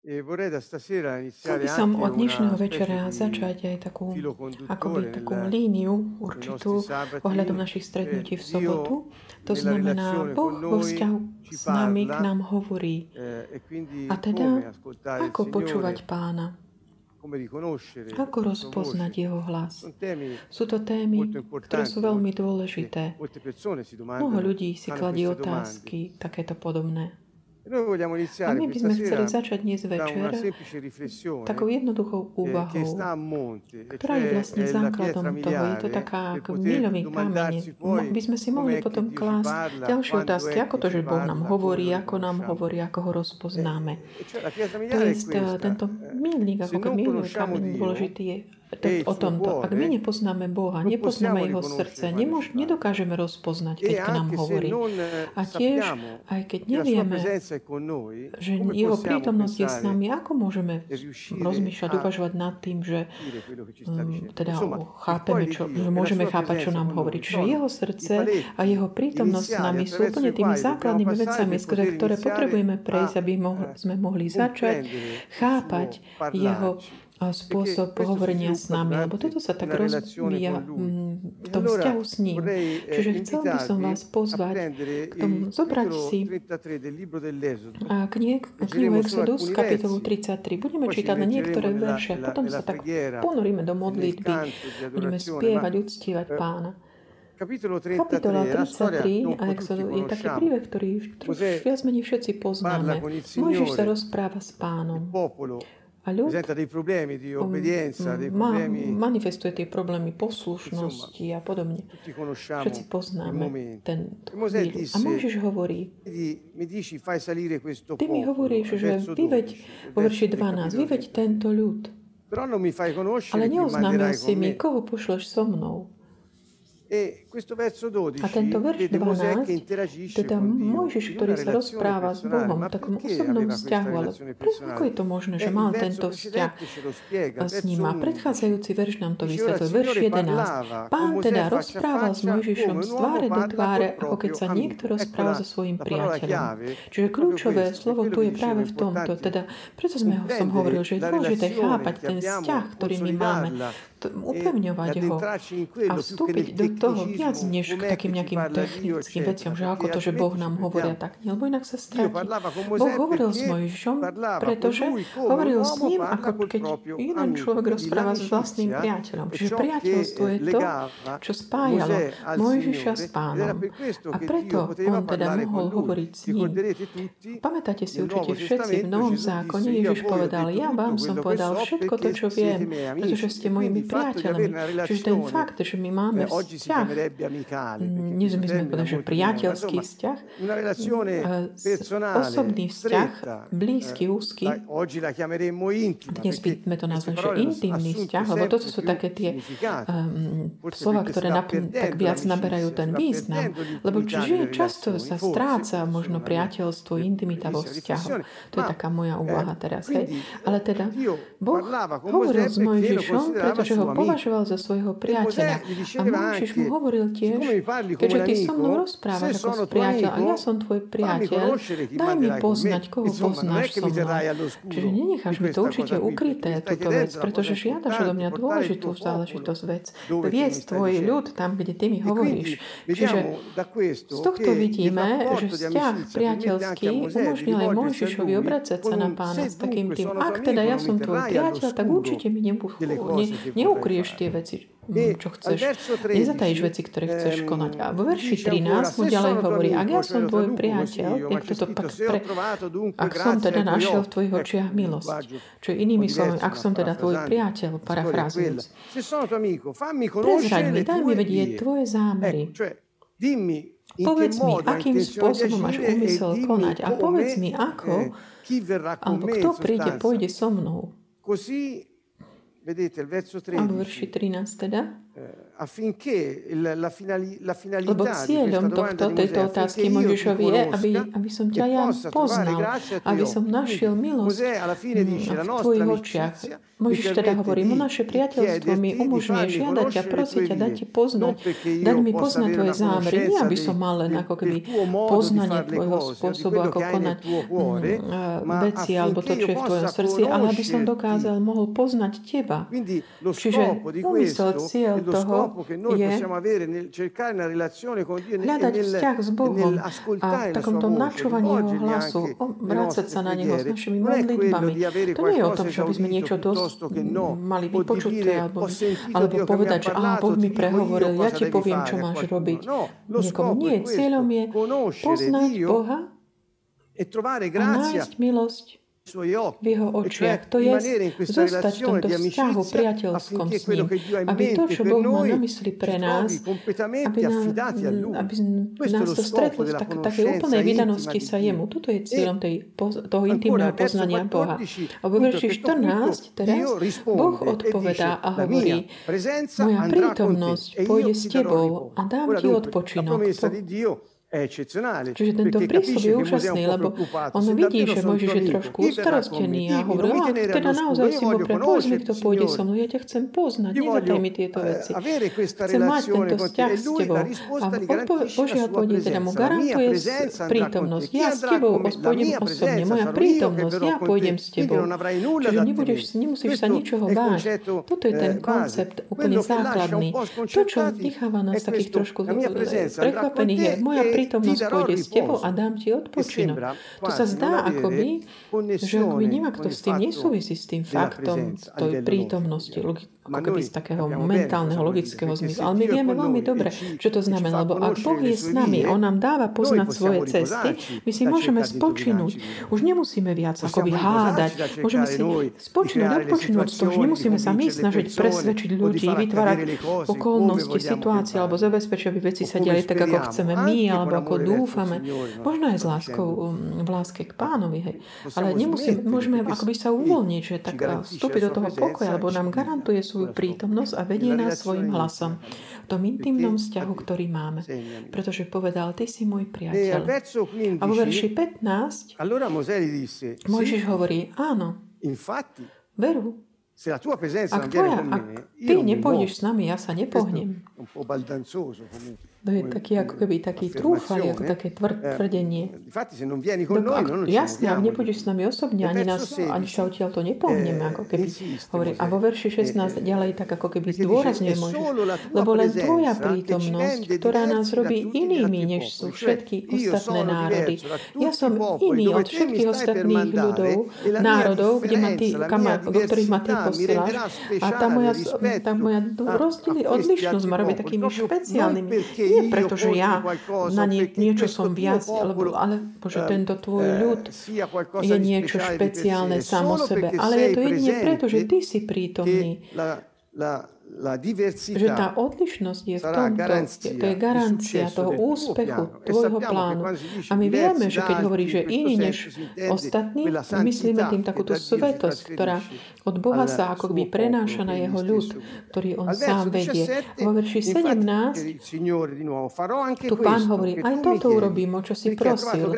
Chcel iniziare by som od dnešného večera začať aj takú, akoby takú líniu určitú ohľadom našich stretnutí v che sobotu. To znamená, Boh vo vzťahu s nami k nám hovorí. e A teda, ako počúvať pána? Ako rozpoznať jeho hlas? Sú to témy, ktoré sú veľmi dôležité. Mnoho ľudí si domande. otázky takéto podobné. E A my by sme chceli začať dnes večer takou jednoduchou úvahou, e ktorá je vlastne základom toho. Je to taká milový kameň. By sme si mohli potom klásť ďalšie otázky. Ako to, že Boh nám hovorí, ako nám hovorí, ako ho rozpoznáme. E To je tento milník, ako conosciamo kameň dôležitý je e il o tomto. Ak my nepoznáme Boha, nepoznáme jeho srdce, parla. nedokážeme rozpoznať, E keď k nám hovorí. eh, A tiež, aj keď nevieme, že jeho prítomnosť je s nami, ako môžeme e rozmýšľať, uvažovať nad tým, že um, teda chápeme, čo, že e môžeme chápať, čo nám hovorí. Čiže jeho srdce a jeho prítomnosť s nami sú úplne tými základnými vecami, skrze ktoré potrebujeme prejsť, aby eh, sme mohli začať chápať jeho spôsob hovorenia s nami, lebo toto sa tak rozvíja mm, v tom vzťahu s ním. eh, Čiže chcel by som vás pozvať k tomu, zobrať si 33 del libro dell'Esodo. a knihu, knihu Exodus, kapitolu versi, 33. Budeme čítať len niektoré verše, potom sa tak ponoríme do modlitby, budeme spievať, uctievať eh, pána. Kapitola 33 è la storia che 33 un a Exodus je taký príbeh, ktorý viac menej všetci poznáme. Mojžiš sa rozpráva s pánom a ľud presenta dei problemi di um, obbedienza, dei ma, problemi, manifestuje tie problémy poslušnosti a podobne. Všetci poznáme ten chvíľu. A Mojžiš hovorí, ty mi hovoríš, že vyveď 12, vo verši del 12, capitolo vyveď 33. tento ľud. Ale neoznámil si mi, koho pošleš so mnou. E questo verso 12 A tento verš vede Mosè che 12, interagisce teda Mojžiš, ktorý sa rozpráva s. Bohom v takom osobnom vzťahu, ale pre, ako je to možné, že mal tento vzťah s ním. A 11. predchádzajúci verš nám to vysvetlil. Verš Signore 11. parlava con Pán teda rozprával s Mojžišom z tváre do tváre, ako keď sa niekto rozpráva so svojím priateľom. Čiže kľúčové slovo tu je práve v tomto. Teda, preto sme som hovoril, že je dôležité chápať ten vzťah, ktorý my máme, upevňovať ho a vstúpiť do toho viac než k takým nejakým technickým veciam, že ako to, že Boh nám hovorí a perdiamo. tak lebo inak sa stratí. Boh hovoril s Mojžišom, pretože hovoril s ním, ako keď jeden človek rozpráva s vlastným priateľom. Čiže priateľstvo je eh, to, čo spájalo Mojžiša s pánom. A preto on teda mohol hovoriť s ním. Pamätáte si určite všetci, v Novom zákone Ježiš povedal, ja vám som povedal všetko to, čo viem, pretože ste E mojimi priateľmi. Čiže ten fakt, že my máme eh, vzťah, by sme è že priateľský vzťah, osobný vzťah, blízky, úzky, dnes by sme to nazvali, že intimný vzťah, lebo toto sú také tie um, slova, ktoré sta nap- tak viac naberajú ten význam. Lebo l'intimità že nelle často sa stráca možno priateľstvo, intimita vo vzťahu. To je taká moja úvaha teraz. Hej. Ale teda Boh hovoril s Mojžišom, pretože ho považoval za svojho priateľa. A Mojžiš anche, hovoril tiež, keďže ty so mnou rozprávaš ako s priateľ a ja som tvoj priateľ, daj mi poznať, koho poznáš so mnou. Čiže nenecháš mi to určite ukryté, túto vec, pretože žiadaš odo mňa dôležitú záležitosť vec. stai tvoj ľud tam, kde ty mi E hovoríš. Čiže z tohto vidíme, že vzťah priateľský umožnil aj Mojžišovi obracať sa na pána s takým tým, ak teda ja som tvoj priateľ, tak určite mi neukrieš tie veci, E mm, čo al chceš. Nezatajíš 13 veci, ktoré chceš konať. A vo verši dice ancora, 13 mu ďalej hovorí, ak ja som tvoj priateľ, jak scritto pak pre, ak som teda našiel v tvojich očiach milosť. Čo inými slovami, ak som teda tvoj priateľ, parafrázujúc. Fammi Prezraď mi, daj mi vedieť tvoje zámery. Ecco, cioè, dimmi in che Povedz mi, hai akým intenzione di spôsobom máš agire e úmysel dimmi konať a povedz mi, affinché la, finali, la finalità Lebo cieľom tohto, tejto otázky Mojžišovi je, aby, aby som ťa ja poznal, aby som našiel milosť v tvojich očiach. Mojžiš teda hovorí, mu naše priateľstvo mi umožňuje žiadať ťa, prosiť ťa, dať ti poznať, dať mi poznať tvoje zámery. Nie, aby som mal len ako keby poznanie tvojho spôsobu, ako konať mm, eh, veci alebo to, čo je v tvojom srdci, ale aby som dokázal, mohol poznať teba. Čiže úmysel, cieľ toho purtroppo che noi je, possiamo avere nel cercare una relazione con Dio hľadať nel, vzťah s Bohom nel a v takomto načúvaní Jeho hlasu, vrácať sa na Neho s našimi modlitbami. To nie je o tom, že by sme niečo dosť mali vypočuté alebo, alebo povedať, že aha, Boh mi prehovoril, ja ti poviem, čo máš robiť. Niekomu nie. Cieľom je poznať Boha a nájsť milosť v jeho očiach. To je zostať v tomto vzťahu priateľskom s ním, aby to, čo Boh má na mysli pre nás, aby, na, aby nás to stretlo v tak, takej úplnej vydanosti sa jemu. Toto je cieľom tej, toho intimného poznania Boha. A vo 14 teraz Boh odpovedá a hovorí, moja prítomnosť pôjde s tebou a dám ti odpočinok. To, Čiže tento prístup je úžasný, lebo on vidí, že Mojžiš je trošku ustarostený a hovorí, a no, teda naozaj si mu prepovedz mi, kto pôjde so mnou, ja ťa chcem poznať, nedaj mi tieto veci. Chcem mať tento vzťah s tebou. A Božia odpovedí teda mu garantuje prítomnosť. Ja s tebou pôjdem osobne, moja prítomnosť, ja pôjdem s tebou. Čiže nebudeš, nemusíš sa ničoho báť. Toto je ten koncept úplne základný. To, čo necháva nás takých trošku prekvapených, je moja prítomnosť prítomnosť pôjde s tebou a dám ti odpočinok. To sa zdá akoby, že akoby nemá kto s tým nesúvisí s tým faktom tej prítomnosti, ako keby z takého mentálneho, logického zmyslu. Ale my vieme veľmi dobre, čo to znamená, lebo ak Boh je s nami, On nám dáva poznať svoje cesty, my si môžeme spočinúť. Už nemusíme viac akoby hádať, môžeme si spočinúť, odpočinúť z toho, už nemusíme sa my snažiť presvedčiť ľudí, vytvárať okolnosti, situácie alebo zabezpečiť, aby veci sa diali tak, ako chceme my, alebo alebo ako dúfame. Možno aj s láskou, um, v láske k pánovi, hej. Ale nemusí, môžeme akoby sa uvoľniť, že tak vstúpiť do toho pokoja, lebo nám garantuje svoju prítomnosť a vedie nás svojim hlasom v tom intimnom vzťahu, ktorý máme. Pretože povedal, ty si môj priateľ. A vo verši 15 Mojžiš hovorí, áno, veru, se la tua presenza ak non viene tvoja, con me, ty nepôjdeš s nami, ja sa nepohnem. To je taký ako keby taký trúfaj, ako také tvr, tvrdenie. Dok, jasne, ak nepôjdeš s nami osobne, ani, nás, ani sa odtiaľ to nepohneme, ako keby hovorí. A vo verši 16 ďalej tak ako keby zdôrazňuje Mojžiš. Lebo len tvoja prítomnosť, ktorá nás robí inými, než sú všetky ostatné národy. Ja som iný od všetkých ostatných ľudov, národov, kde ma ty, kam, do ktorých ma ty posielaš. A tá moja, tá moja rozdiely, odlišnosť má robiť takými špeciálnymi. Nie preto, že ja na nie, niečo som viac, alebo, ale že tento tvoj ľud je niečo špeciálne sám o sebe. Ale je to jedine preto, že ty si prítomný la že tá odlišnosť je v tom, to je garancia toho úspechu tvojho plánu. A my vieme, že keď hovorí, že iný než ostatní, myslíme tým takúto svetosť, ktorá od Boha sa ako by prenáša na jeho ľud, ktorý on sám vedie. Vo verši 17 tu pán hovorí, aj toto urobím, o čo si prosil,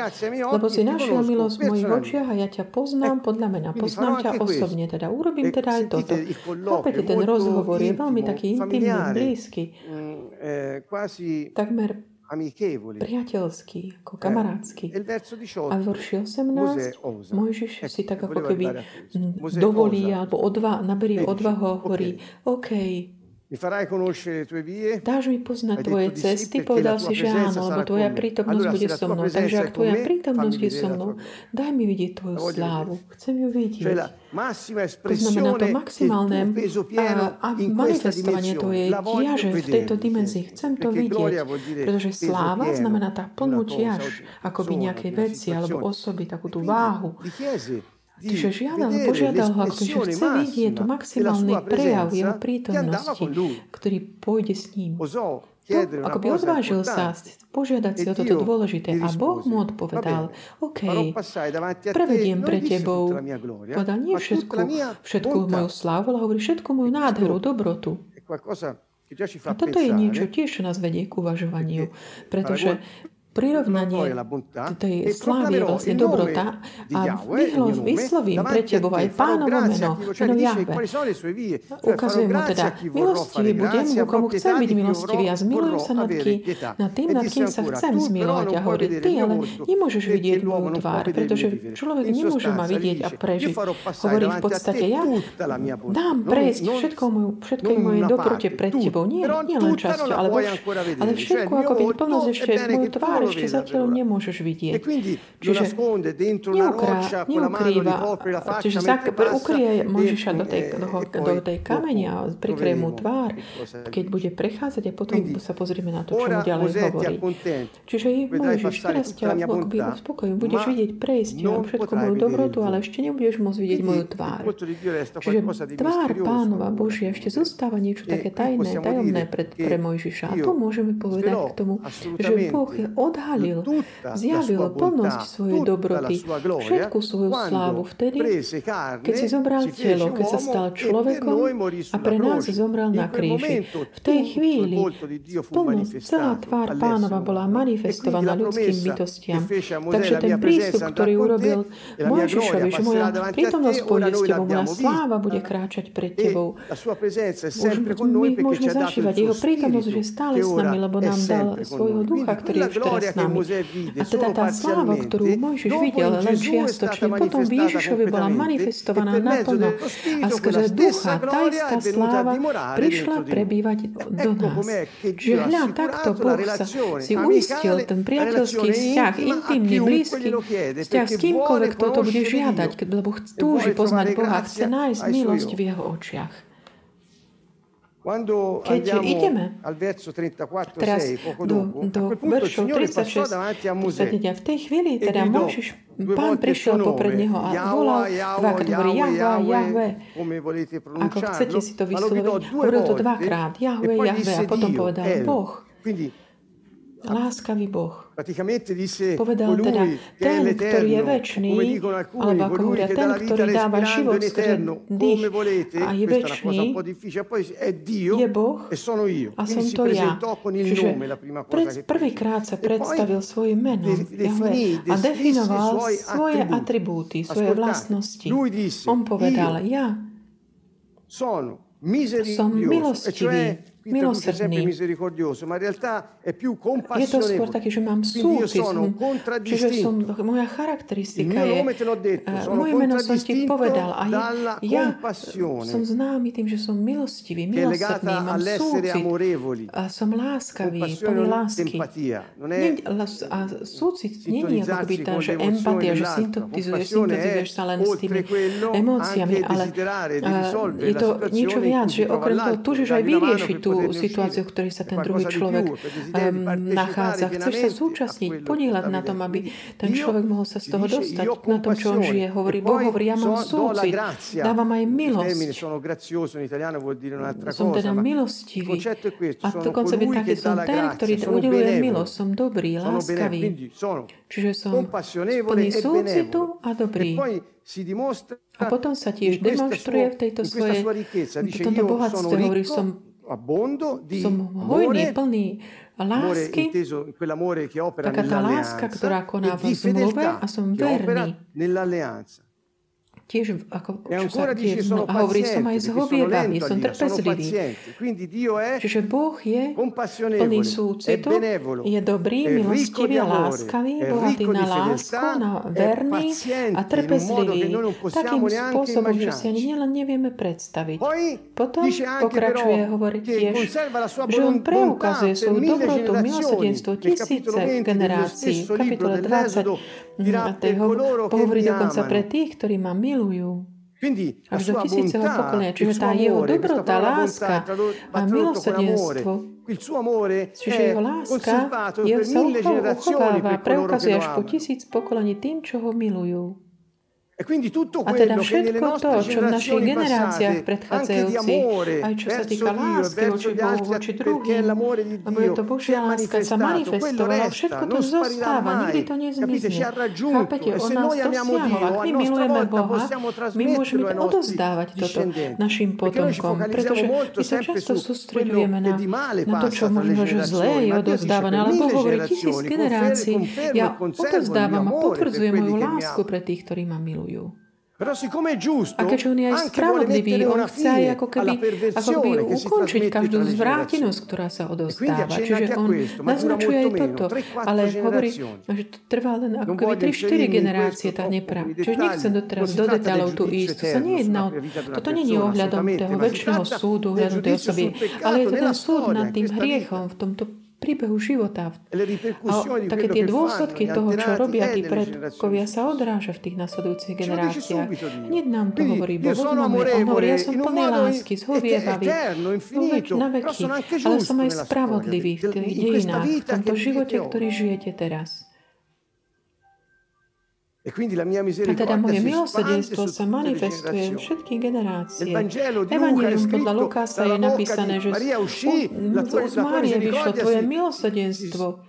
lebo si našiel milosť v mojich očiach a ja ťa poznám podľa mena, poznám ťa osobne, teda urobím teda aj toto. Opäť ten rozhovor je veľmi taký intimný, blízky, takmer priateľský, ako kamarádsky. A v verši 18 Mojžiš si tak ako keby dovolí alebo odva, naberie odvahu a hovorí, OK, Dáš mi poznať tvoje cesty, povedal si, že áno, lebo tvoja prítomnosť bude so mnou. Takže ak tvoja prítomnosť je so mnou, daj mi vidieť tvoju slávu. Chcem ju vidieť. To znamená to maximálne a, a manifestovanie tvojej ťaže v tejto dimenzii. Chcem to vidieť, pretože sláva znamená tá plnú ťaž, akoby nejakej veci alebo osoby, takú tú váhu. Čiže žiadal, požiadal ho, ako že l'espressione chce vidieť massima maximálny prejav jeho prítomnosti, ktorý pôjde s ním. To, ako by odvážil sa požiadať si o toto dôležité. A Boh mu odpovedal, OK, prevediem pre tebou, povedal nie všetku, všetku moju slávu, ale hovorí všetku moju nádheru, dobrotu. A toto je niečo tiež, čo nás vedie k uvažovaniu, pretože prirovnanie tej e slávy vlastne dobrota a vyhlo, vyslovím pre tebou aj pánovo meno, meno Jahve. Ukazujem mu teda, milostivý budem, ku komu chcem byť milostivý a zmilujem sa nad, pietà. nad tým, E nad kým sa chcem zmilovať. A hovorí, ty ale nemôžeš vidieť moju può tvár, pretože človek nemôže ma vidieť a prežiť. Hovorí v podstate, te ja dám prejsť všetkou moju, všetkej mojej dobrote pred tebou. Nie, nie len la ale, ale všetko ako volto plnosť ešte moju tu tvár ešte veda zatiaľ nemôžeš vidieť. E Čiže neukrá, neukrýva, čiže zak, ukrie e, Mojžiša do tej, e, do, do tej kamene a prikrie mu tvár, keď bude prechádzať a potom sa pozrieme na to, čo mu ďalej hovorí. Čiže Mojžiš, teraz ťa akoby uspokojím, budeš vidieť prejsť potrai moju dobrotu, ale ešte nebudeš môcť vidieť moju tvár. Čiže tvár pánova. Božia ešte zostáva niečo E také tajné, tajomné che pre Mojžiša. A to môžeme povedať k tomu, že Boh odhalil, tutta la zjavil plnosť svojej dobroty, všetku svoju slávu vtedy, keď si zobral telo, keď sa stal e človekom a pre nás zomrel na kríži. V tej chvíli plnosť, celá tvár pánova bola. E manifestovaná ľudským bytostiam. Takže ten prístup, ktorý urobil e Mojžišovi, že moja prítomnosť pôjde s tebou, moja sláva bude kráčať pred tebou. Môžeme, my môžeme zažívať jeho prítomnosť, že je stále s nami, lebo nám dal svojho ducha, ktorý je už teraz s nami. A teda tá sláva, ktorú Mojžiš videl len čiastočne, potom v Ježišovi bola manifestovaná naplno a skrze ducha tá istá sláva prišla prebývať do nás. ha hľa, takto Boh sa si uistil ten priateľský vzťah, a intimný, blízky, vzťah s kýmkoľvek, kto to bude žiadať, lebo túži poznať Boha, chce nájsť milosť v jeho očiach. Keď ideme? al verso 34, teraz 6, poco do, do passò 36, davanti a Mosè 39, v tej chvíli e teda Mojžiš, pán prišiel popred neho a volal dvakrát, hovorí Jahve, Jahve, ako chcete si to vysloviť. Hovoril to dvakrát, e Jahve, Jahve, a potom povedal. Boh, Quindi láskavý Boh. Povedal teda, ten, ktorý je väčší, alebo ako hovoria, ten, ktorý dáva život skrze dých a je väčší, je Boh e a som to ja. Čiže pred, prvýkrát sa E predstavil svojim menom Jahve, a definoval svoje atribúty, svoje vlastnosti. On povedal, ja som e milostivý, milosrdný. Je to skôr taký, že mám súcit, sono som, čiže som, moja charakteristika je, eh, moje meno som ti povedal a ja, ja compassione som známy tým, že som milostivý, milosrdný, mám súcit. a som láskavý, plný lásky. a súcit nie je ako keby tá, že empatia, že syntotizuješ è, sa len s tými emóciami, ale risolvere je to niečo viac, že okrem toho túžiš aj vyriešiť per tú situáciu, v ktorej sa ten druhý človek um, nachádza. Chceš sa che podielať na tom, aby ten človek mohol sa z toho dostať na tom, čo on žije. Hovorí E Boh, hovorí, ja mám súcit, dávam aj milosť. Som teda milostivý. A dokonca che dà som ten, ktorý udeluje milosť. Som dobrý, láskavý. Čiže som compassionevole plný e súcitu a dobrý. E A potom sa tiež demonstruje v tejto svojej, v tomto bohatstve hovorí, som, abbondo di som hojný, amore, plný amore lásky, inteso quell'amore che opera taká tá láska, ktorá nell'alleanza koná e di v zmluve fedeltà a som che opera verný. Tiež ako, E sa tiež, sono a hovorí, som aj a som trpezlivý. Čiže Boh je plný súcitu, je dobrý, milostivý láskavý, bohatý na lásku, na verný a trpezlivý. Takým spôsobom, že si ani nielen nevieme predstaviť. Potom pokračuje hovorí tiež, že on preukazuje svoju dobrotu, milosrdenstvo tisíce 20 dello generácií. libro 20 dell'Esodo dirà mm, a tej per ho- coloro che pohovorí mi dokonca pre tých, ktorí ma milujú. La Až do tisíceho pokolenia. Čiže tá jeho dobrota, láska a milosrdenstvo Il suo amore Čiže jeho láska conservato je per sa uchováva, preukazuje až po tisíc pokolení tým, čo ho milujú. A teda všetko to, čo v našich generáciách predchádzajúcich, aj čo sa týka lásky voči Bohu, voči druhým, lebo je to Božia láska, sa manifestovala, všetko to zostáva, nikdy to nezmizne. Chápete, on nás dosiahol. Ak my milujeme Boha, my môžeme odozdávať toto našim potomkom, pretože my sa často sústredujeme na, na to, čo možno, že zlé je odozdávané, ale Boh hovorí tisíc generácií. Ja odozdávam a potvrdzujem moju lásku pre tých, ktorí ma milujú milujú. A keďže on je aj spravodlivý, on chce aj ako keby, ako keby ukončiť každú zvrátenosť, ktorá sa odostáva. Čiže on naznačuje aj toto, ale hovorí, že to trvá len ako keby 3-4 generácie tá nepravda. Čiže nechcem doteraz do detailov tu ísť. To sa nie jedná. Toto nie je ohľadom toho väčšného súdu, ohľadom tej osoby, ale je to ten súd nad tým hriechom v tomto príbehu života. A také tie dôsledky toho, čo robia tí predkovia, sa odráža v tých nasledujúcich generáciách. Hneď nám to hovorí Boh. On hovorí, ja som plný lásky, zhovievavý, na veky, ale som aj spravodlivý v tých dejinách, v tomto živote, ktorý žijete teraz. A teda moje milosrdenstvo sa manifestuje všetky generácie. Evangelium podľa Lukása je napísané, že z Márie vyšlo tvoje milosrdenstvo.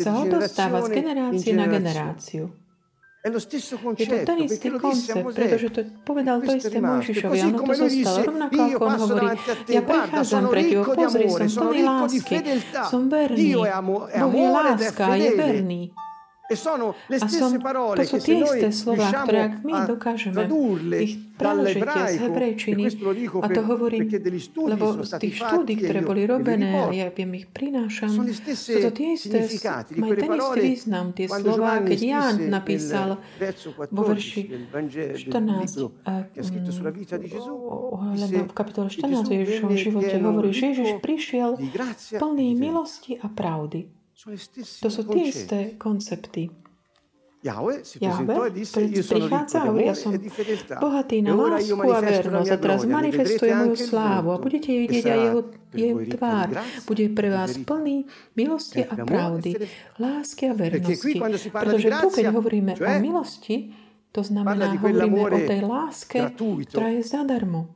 sa odostáva z generácie na generáciu. È lo stesso concetto, je to ten istý koncept, pretože to povedal to isté Mojžišovi, ono to zostalo, rovnako ako on hovorí, ja prichádzam pre Tebo, pozri, som plný lásky, som verný, Boh je láska, je verný a som, to sú tie isté slova, ktoré ak my dokážeme ich preložiť z hebrejčiny, a to hovorím, lebo z tých štúdí, ktoré boli robené, ja im ich prinášam, sú to tie isté, majú ten istý význam, tie slova, keď Ján napísal vo verši 14, mm, v kapitole 14 Ježišovom živote hovorí, že Ježiš prišiel plný milosti a pravdy. To sú tie isté koncepty. Jahve prichádza a hovorí, ja som bohatý na lásku a vernosť a teraz manifestuje moju slávu a budete vidieť aj jeho, jeho tvár. Bude pre vás plný milosti a pravdy, lásky a vernosti. Pretože tu, keď hovoríme o milosti, to znamená, hovoríme o tej láske, ktorá je zadarmo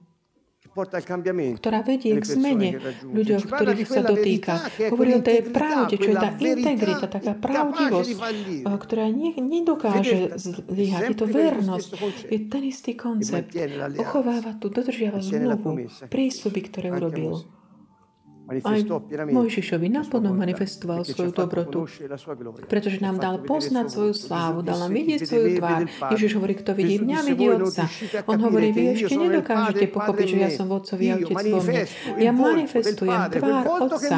ktorá vedie k zmene ľuďoch, ktorých sa dotýka. Hovorí o tej pravde, čo je tá integrita, taká pravdivosť, eh, ktorá nie, nedokáže zlyhať. Je to vernosť, je ten istý koncept. Ochováva tu, dodržiava zmluvu, prísľuby, ktoré urobil aj Mojžišovi naplno manifestoval svoju dobrotu, pretože nám dal poznať svoju slávu, dal nám vidieť svoju tvár. Ježiš hovorí, kto vidí mňa, vidí Otca. On hovorí, vy ešte nedokážete pochopiť, že ja som v Otcovi a Otec vo mne. Ja manifestujem tvár Otca,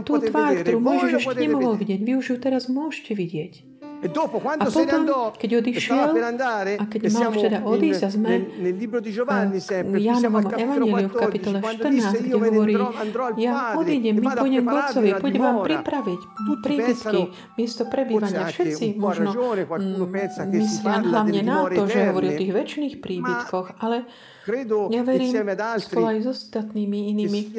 tú tvár, ktorú Mojžiš ešte nemohol vidieť. Vy už ju teraz môžete vidieť. E dopo, quando se ne andò, stava per andare, keď mal včera odísť a sme nel, libro di Giovanni, ah, sempre, v Jánovom evaníliu v kapitole 14, kde hovorí, ja odídem, my pôjdem k Otcovi, pôjdem vám pripraviť príbytky, miesto prebývania. Všetci možno myslia hlavne na to, že hovorí o tých väčšných príbytkoch, ale ja verím spolu aj s ostatnými inými,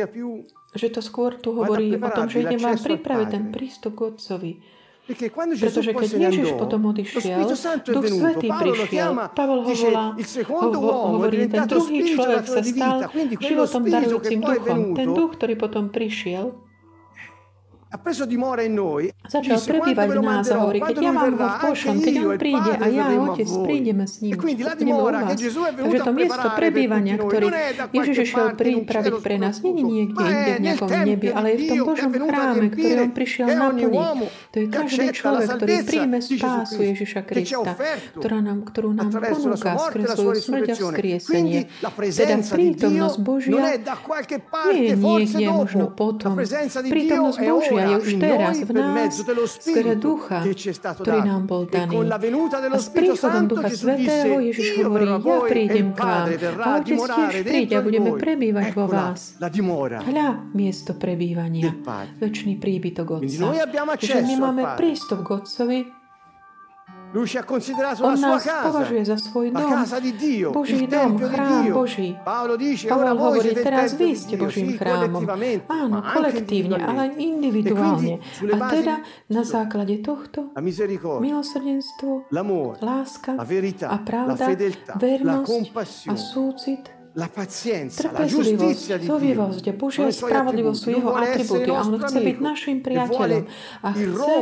že to skôr tu hovorí o tom, že idem vám pripraviť ten prístup k Otcovi pretože keď Ježiš potom odišiel, Duch Svetý prišiel. Pavel ho volá, ho, hovorí, ten druhý človek sa stal životom darujúcim duchom. Ten duch, ktorý potom prišiel, Začal prebývať v nás a hovorí, keď ja vám ho pošlem, keď on príde a ja a otec prídeme s ním, budeme. Takže to miesto prebývania, ktoré Ježiš išiel pripraviť pre nás, nie je niekde inde v nejakom nebi, ale je v tom Božom chráme, ktorý on prišiel na naplniť. To je každý človek, ktorý príjme spásu Ježiša Krista, ktorá nám, ktorú nám ponúka skres svoju smrť a vzkriesenie. Teda prítomnosť Božia nie je niekde možno potom. Prítomnosť Božia je už teraz v nás skrze Ducha, ktorý nám bol daný. A s príchodom Ducha Svetého Ježiš hovorí, ja prídem k vám a Otec tiež príde a budeme prebývať vo vás. Hľa, miesto prebývania, väčší príbytok Otca. Takže my máme prístup k Otcovi Lui ha considerato On la sua nás casa, považuje za svoj la dom, casa di Dio, Boží dom, chrám. Boží. Paolo dice, Pavel hovorí, teraz vy ste Božím chrámom. Áno, kolektívne, ale aj individuálne. E sulle A teda na základe tohto milosrdenstvo, láska a pravda, vernosť a súcit, trpezlivosť, a Božia spravodlivosť sú jeho atribúty a on chce byť našim priateľom a chce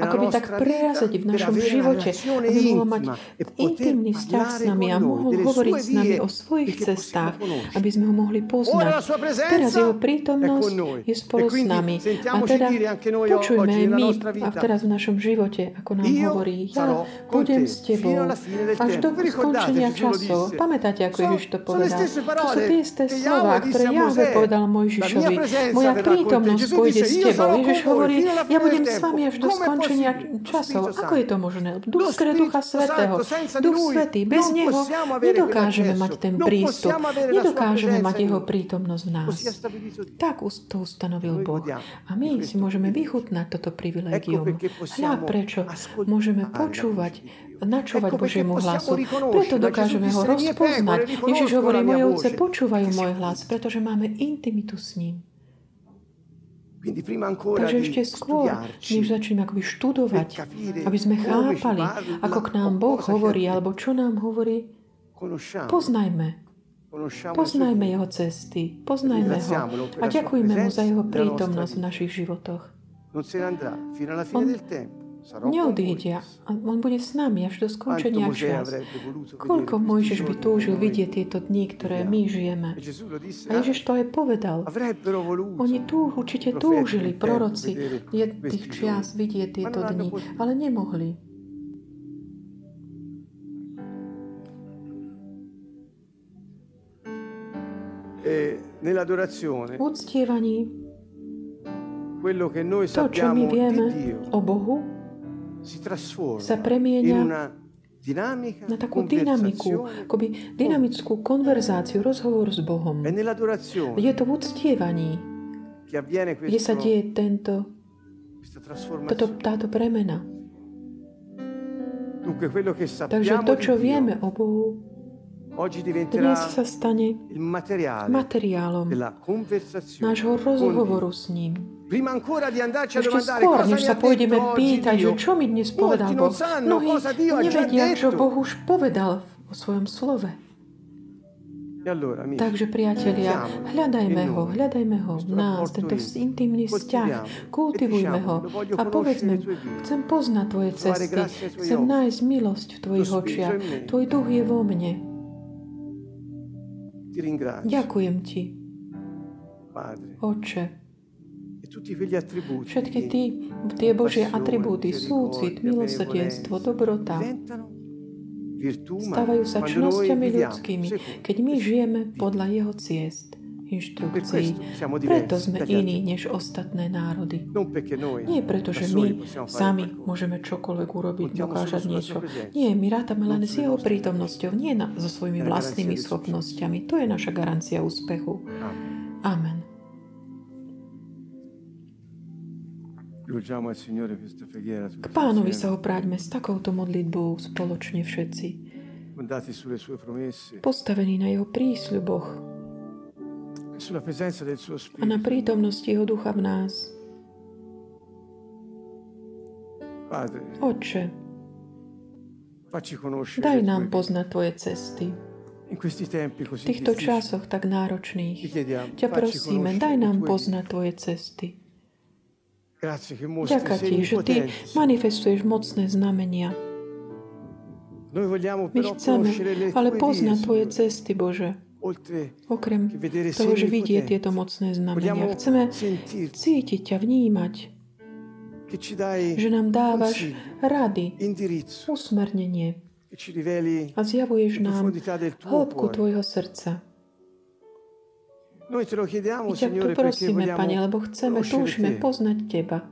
akoby tak preraziť v našom živote, aby mohol mať e intimný vzťah s nami a mohol hovoriť s nami o svojich cestách, aby sme ho mohli poznať. Teraz jeho prítomnosť je spolu E s nami. A teda počujme aj my a teraz v našom živote, ako nám hovorí, ja budem s tebou až do skončenia časov. disse? Pamätáte, ako Ježiš to povedal? To sú tie isté slova, ktoré Jahve povedal Mojžišovi. Moja verrà con te. prítomnosť pôjde s tebou. Ježiš hovorí, ja budem s vami až do skončenia časov. Ako je to možné? Duch skre Ducha Svetého. Duch Svetý. Bez Neho nedokážeme mať ten prístup. Nedokážeme mať Jeho prítomnosť v nás. Tak to ustanovil Boh. A my si môžeme vychutnať toto privilegium. Hľa prečo môžeme počúvať. Načúvať Božiemu hlasu. Preto dokážeme ho disse, "Le mie rozpoznať. Ježiš hovorí, moje ovce počúvajú môj hlas, pretože máme intimitu s ním. Takže ešte skôr, než začneme akoby študovať, aby sme chápali, ako k nám Boh hovorí, alebo čo nám hovorí, poznajme. Poznajme jeho cesty, poznajme ho a ďakujme mu za jeho prítomnosť v našich životoch. On Neodíde. a on bude s nami až do skončenia čas. Koľko Mojžiš by túžil vidieť tieto dni, ktoré my žijeme. A Ježiš to aj povedal. Oni tu určite túžili, proroci tých čias vidieť tieto dni, ale nemohli. E nell'adorazione, uctievaní. Quello che noi to, čo my vieme di Dio. o Bohu, sa dinamica na takú dynamiku, akoby dynamickú konverzáciu, rozhovor s Bohom. nell'adorazione Je to v uctievaní, kde sa deje tento, toto, táto premena. Takže to, čo vieme o Bohu, dnes sa stane materiálom nášho rozhovoru s ním. Ešte skôr, než sa pôjdeme pýtať, že čo mi dnes povedal Boh. Mnohí nevedia, čo. Boh už povedal vo svojom slove. E Takže priatelia, hľadajme ho, hľadajme ho v nás, tento intimný vzťah, Coltiviamo, kultivujme e ho a povedzme, chcem poznať tvoje cesty, chcem nájsť milosť v tvojich očiach, tvoj duch je vo mne. Ďakujem ti, Oče, všetky tí, tie Božie atribúty, súcit, milosrdenstvo, dobrota, stávajú sa čnosťami viviamo ľudskými, keď my žijeme podľa jeho ciest, inštrukcií. Preto sme iní než ostatné národy. Nie preto, že my sami môžeme čokoľvek urobiť, dokážať niečo. Nie, my rátame len s jeho prítomnosťou, nie na, so svojimi vlastnými schopnosťami. To je naša garancia úspechu. Amen. K pánovi sa opráťme s takouto modlitbou spoločne všetci. Postavení na jeho prísľuboch e a na prítomnosti jeho ducha v nás. Oče, daj nám poznať Tvoje cesty. V týchto časoch tak náročných ťa prosíme, daj nám poznať Tvoje cesty. Ďaká ti, že Ty manifestuješ mocné znamenia. My chceme ale poznať Tvoje cesty, Bože. Okrem toho, že potenti. tieto mocné znamenia. Chceme cítiť ťa, vnímať, že nám dávaš rady, usmernenie a zjavuješ nám hĺbku. Tvojho srdca. My ťa perché prosíme, Pane, lebo chceme, túžime poznať Teba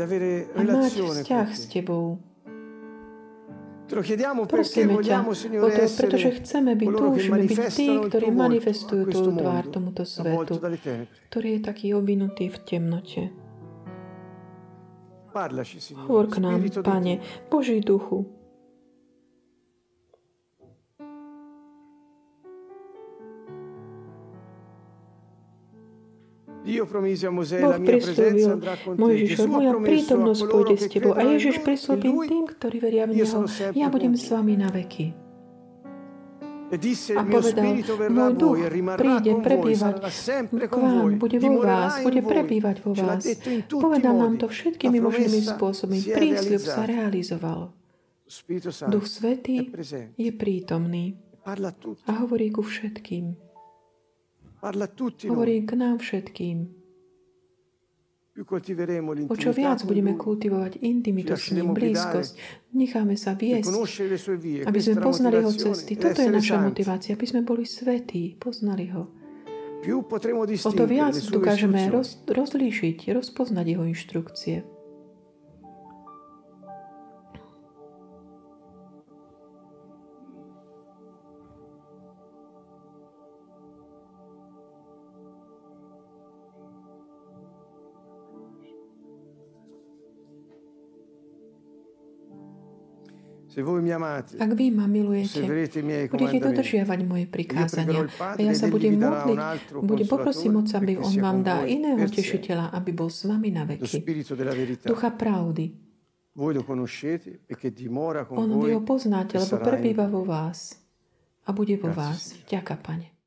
a mať vzťah s te. Tebou. Prosíme ťa o to, pretože chceme byť, túžime byť tí, ktorí manifestujú Tvoju tvár tomuto svetu, ktorý je taký ovinutý v temnote. Hovor k nám, Pane, Boží duchu. Boh prislúbil. Mojžišovi, moja prítomnosť pôjde s tebou. A Ježiš prislúbil Lui tým, ktorí veria v Neho. Ja budem s vami na veky. E A povedal, môj duch e príde prebývať k vám, bude vo vás, bude prebývať vo vás. Povedal nám to všetkými možnými spôsobmi. Prísľub sa realizoval. Duch Svetý je prítomný a hovorí ku všetkým. Hovorí k nám všetkým. O čo viac budeme kultivovať intimitu s ním, blízkosť, necháme sa viesť, aby sme poznali jeho cesty. Toto je naša motivácia, aby sme boli svetí, poznali ho. O to viac dokážeme roz, rozlíšiť, rozpoznať jeho inštrukcie. Ak vy ma milujete, budete dodržiavať moje prikázania. A ja sa budem modliť, budem poprosím Otca, aby on vám dá iného tešiteľa, aby bol s vami na veky. Ducha pravdy. On vy ho poznáte, e lebo prebýva vo vás a bude vo vás. Ďaká, Pane.